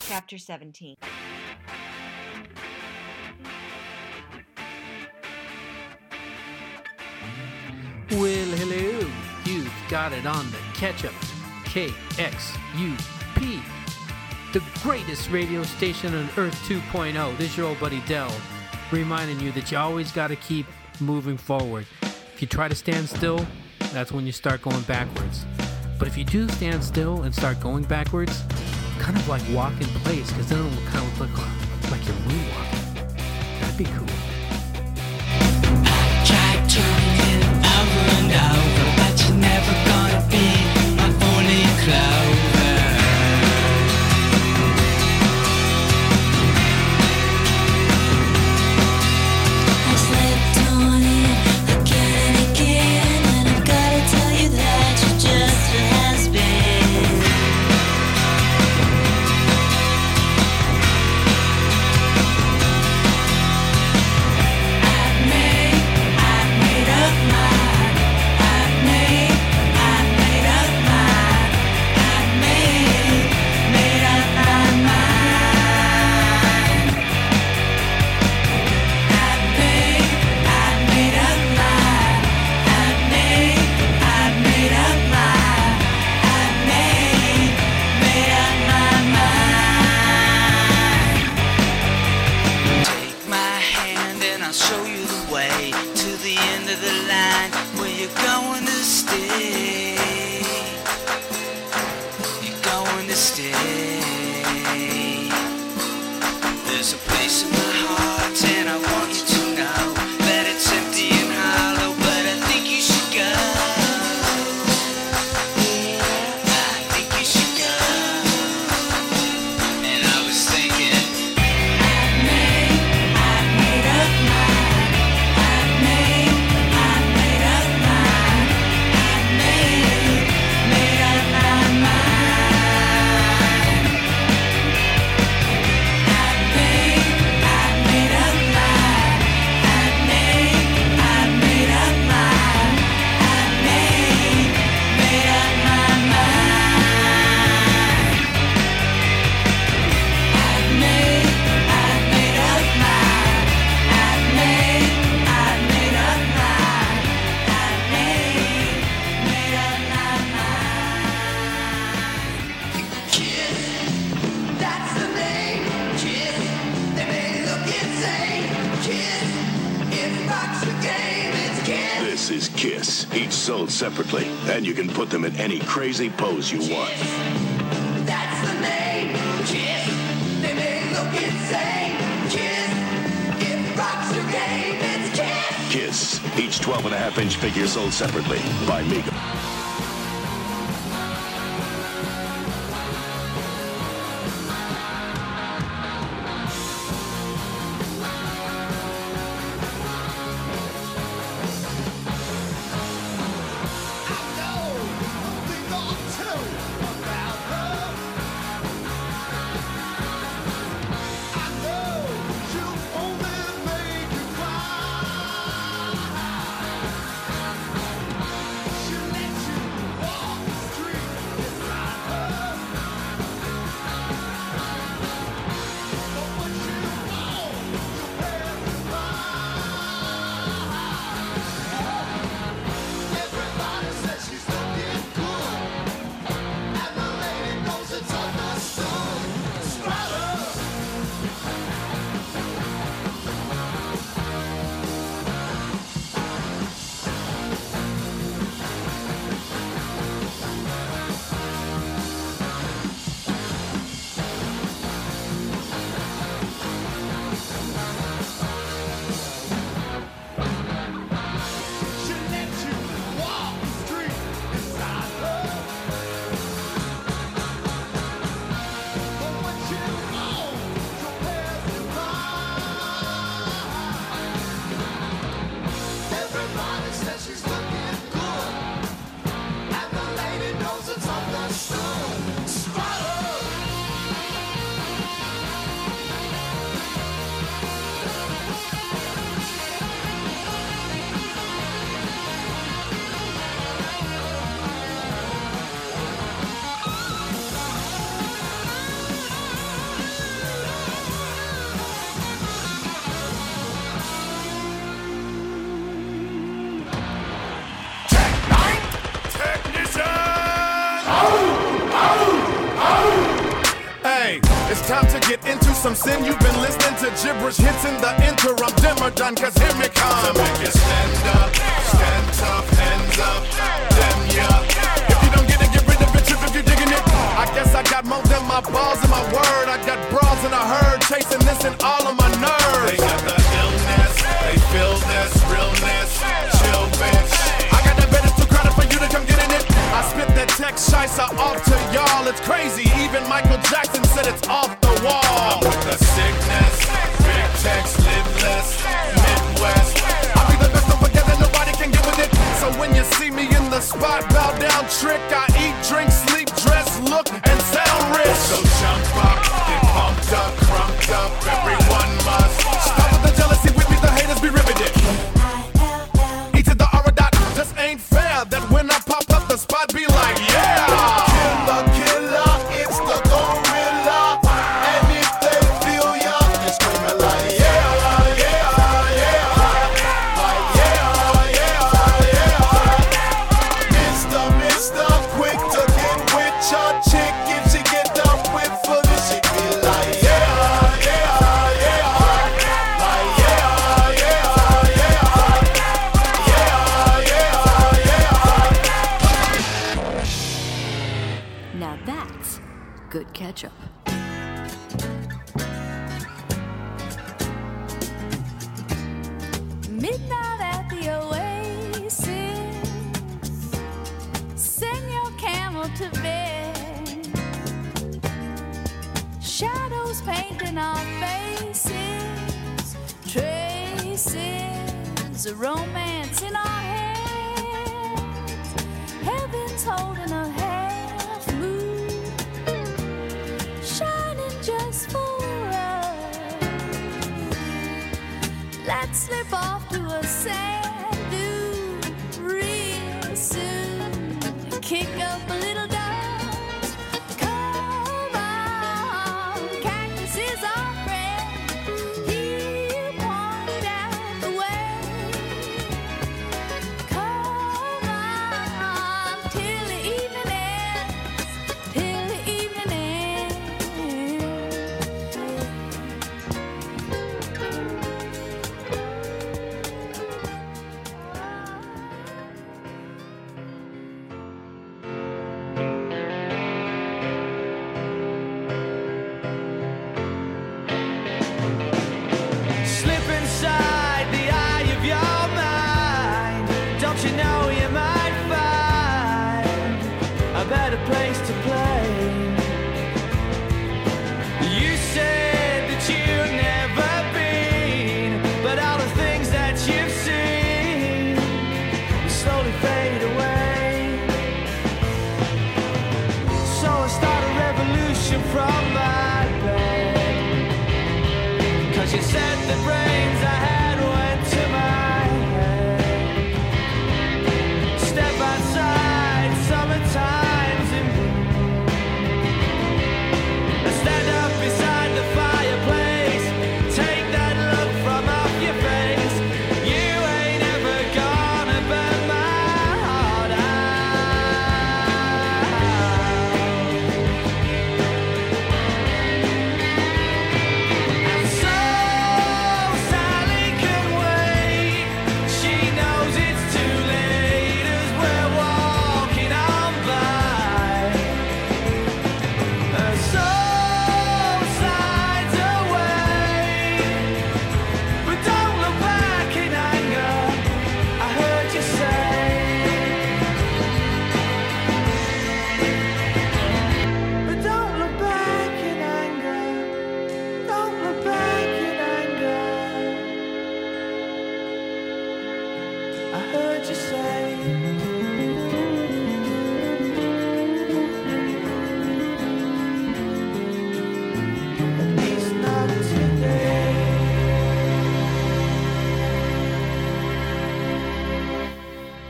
Chapter 17 Well, hello. You've got it on the ketchup. KXUP. The greatest radio station on Earth 2.0. This is your old buddy Dell, reminding you that you always got to keep moving forward. If you try to stand still, that's when you start going backwards. But if you do stand still and start going backwards, kind of like walk in place, because then it'll kind of look like, you're moonwalking. And you can put them in any crazy pose you want. That's the name, Kiss. They may look insane, Kiss. If rock's the game, it's Kiss. Kiss, each 12 and a half inch figure sold separately by Mego. Gibberish hits in the interim. Dimmer done, cause here me come. To make you stand up, stand tough, hands up. Damn yeah. If you don't get it, get rid of it. If you digging it, I guess I got more than my balls and my word. I got bras in a herd, chasing this and all of my nerves. That text shicer off to y'all. It's crazy. Even Michael Jackson said it's off the wall. I'm with the sickness, big text, live less, Midwest. I'll be the best of together, nobody can get with it. So when you see me in the spot, bow down, trick. I eat, drink, sleep, dress, look, and sound rich. So jump up, get pumped up, crunked up. Everyone must Midnight at the oasis. Send your camel to bed. Shadows painting our faces. Traces of romance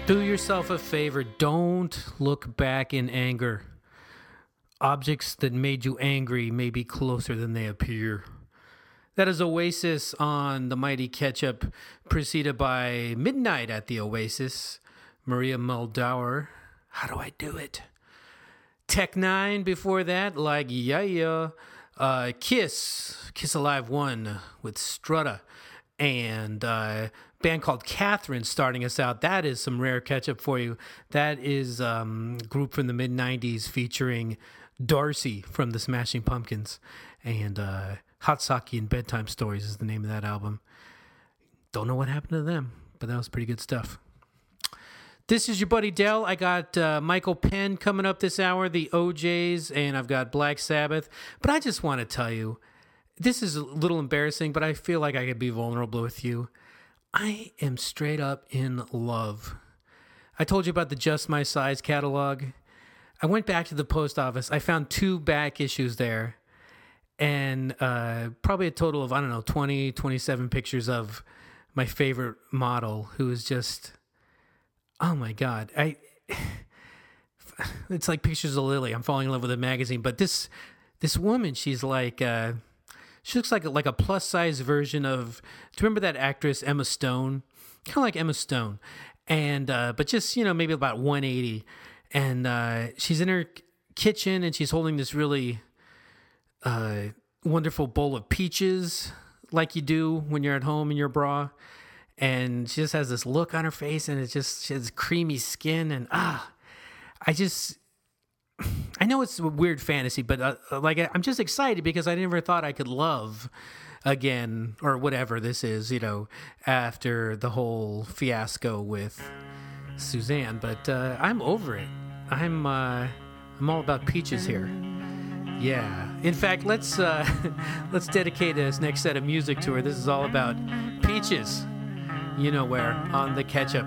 Do yourself a favor. Don't look back in anger. Objects that made you angry may be closer than they appear. That is Oasis on the Mighty Ketchup, preceded by Midnight at the Oasis. Maria Muldaur. How do I do it? Tech N9ne before that, like yeah yeah. Uh, Kiss, Kiss Alive 1 with Strutter, and uh, band called Catherine starting us out. That is some rare catch up for you. That is um, a group from the mid 90s featuring Darcy from the Smashing Pumpkins. And uh, Hot Saki and Bedtime Stories is the name of that album. Don't know what happened to them, but that was pretty good stuff. This is your buddy Dell. I got uh, Michael Penn coming up this hour, the O'Jays, and I've got Black Sabbath. But I just want to tell you, this is a little embarrassing, but I feel like I could be vulnerable with you. I am straight up in love. I told you about the Just My Size catalog. I went back to the post office. I found two back issues there and uh, probably a total of, I don't know, 20, 27 pictures of my favorite model who is just, oh my God. I. It's like pictures of Lily. I'm falling in love with a magazine, but this this woman, she's like uh, she looks like a, like a plus size version of. Do you remember that actress Emma Stone? Kind of like Emma Stone, and uh, but just you know maybe about 180. And uh, she's in her kitchen and she's holding this really uh, wonderful bowl of peaches, like you do when you're at home in your bra. And she just has this look on her face, and it's just she has creamy skin, and ah, I just I know it's a weird fantasy, but uh, like I'm just excited because I never thought I could love again or whatever this is, you know, after the whole fiasco with Suzanne. But uh, I'm over it. I'm uh, I'm all about peaches here. Yeah. In fact, let's uh, let's dedicate this next set of music to her. This is all about peaches. You know where on the ketchup.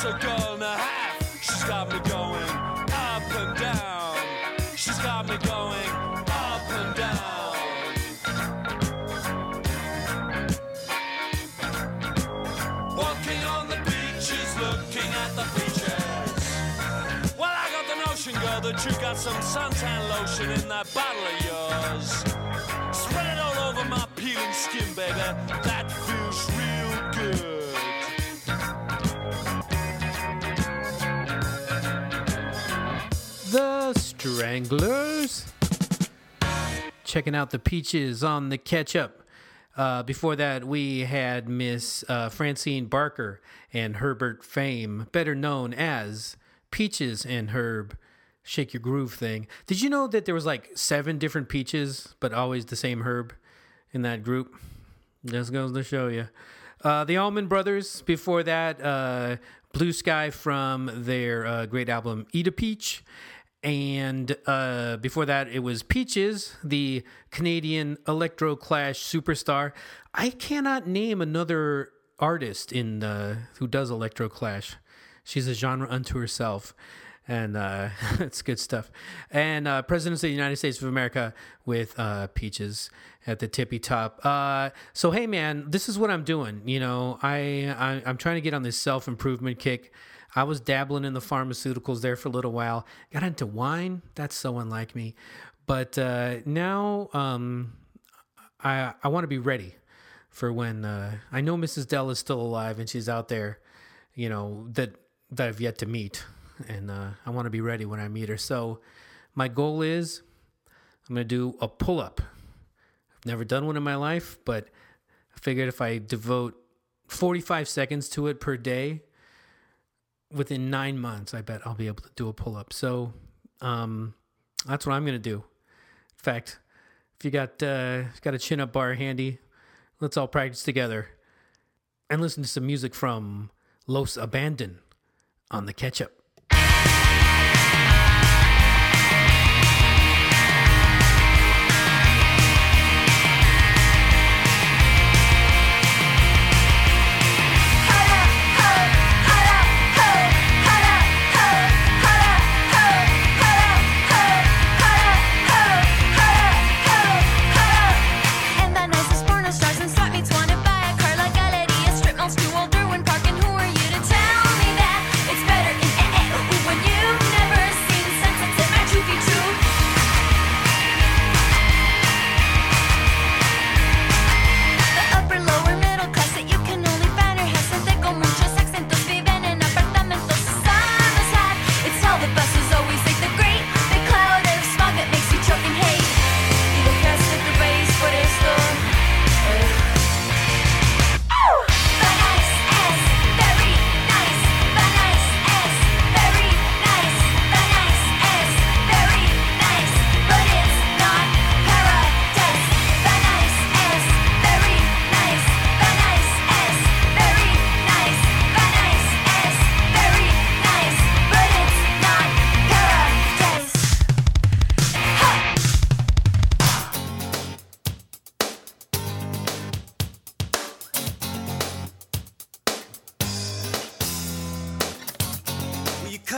She's a girl and a half. She's got me going up and down. She's got me going up and down. Walking on the beaches, looking at the beaches. Well, I got the notion, girl, that you got some suntan lotion in that bottle of yours. Spread it all over my peeling skin, baby. That Stranglers. Checking out the peaches on the ketchup. Uh, before that, we had Miss uh, Francine Barker and Herbert Fame, better known as Peaches and Herb. Shake your groove thing. Did you know that there was like seven different peaches, but always the same herb in that group? Just goes to show you. Uh, the Allman Brothers. Before that, uh, Blue Sky from their uh, great album Eat a Peach. And uh, before that, it was Peaches, the Canadian electro clash superstar. I cannot name another artist in uh, who does electro clash. She's a genre unto herself, and uh, it's good stuff. And uh, Presidents of the United States of America with uh, Peaches at the tippy top. Uh, so hey, man, this is what I'm doing. You know, I, I I'm trying to get on this self improvement kick. I was dabbling in the pharmaceuticals there for a little while. Got into wine. That's so unlike me. But uh, now um, I I want to be ready for when uh, I know Mrs. Dell is still alive and she's out there. You know that that I've yet to meet, and uh, I want to be ready when I meet her. So my goal is I'm gonna do a pull up. I've never done one in my life, but I figured if I devote 45 seconds to it per day within nine months, I bet I'll be able to do a pull up. So um, that's what I'm going to do. In fact, if you got uh, got a chin up bar handy, let's all practice together and listen to some music from Los Abandon on the ketchup.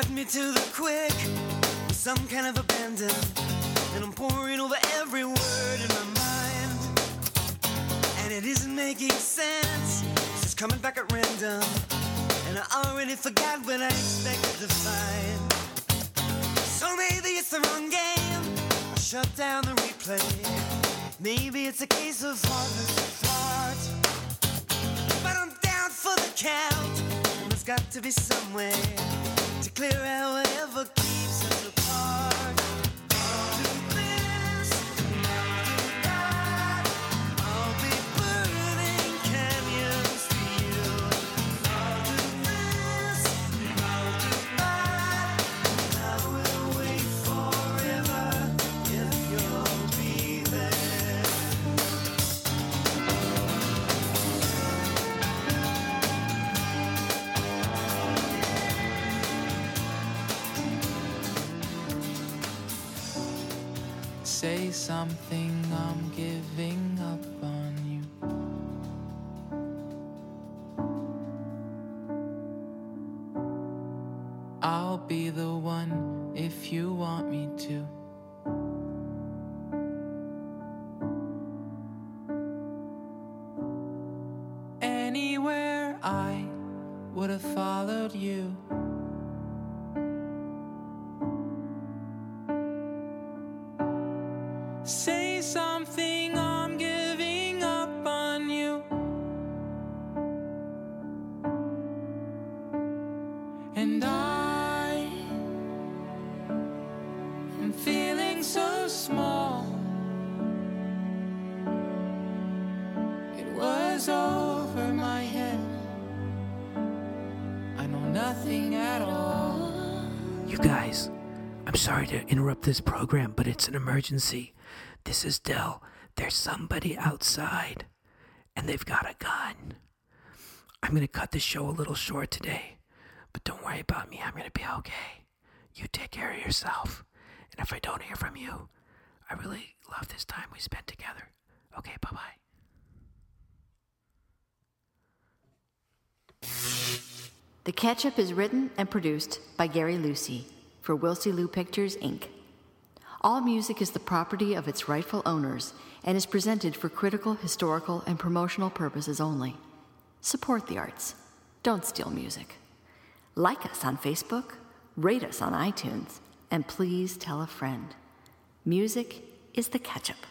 Cut me to the quick with some kind of abandon, and I'm poring over every word in my mind, and it isn't making sense. It's just coming back at random, and I already forgot what I expected to find. So maybe it's the wrong game. I shut down the replay. Maybe it's a case of heartless thought. But I'm down for the count. And there's got to be some way clear out whatever keeps something, I'm giving up on you. I'll be the one if you want me to. Anywhere I would have followed you. This program, but it's an emergency. This is Dell. There's somebody outside, and they've got a gun. I'm going to cut the show a little short today, but don't worry about me. I'm going to be okay. You take care of yourself. And if I don't hear from you, I really love this time we spent together. Okay, bye bye. The Ketchup is written and produced by Gary Lucy for Wilsey Lou Pictures, Inc. All music is the property of its rightful owners and is presented for critical, historical, and promotional purposes only. Support the arts. Don't steal music. Like us on Facebook, rate us on iTunes, and please tell a friend. Music is the ketchup.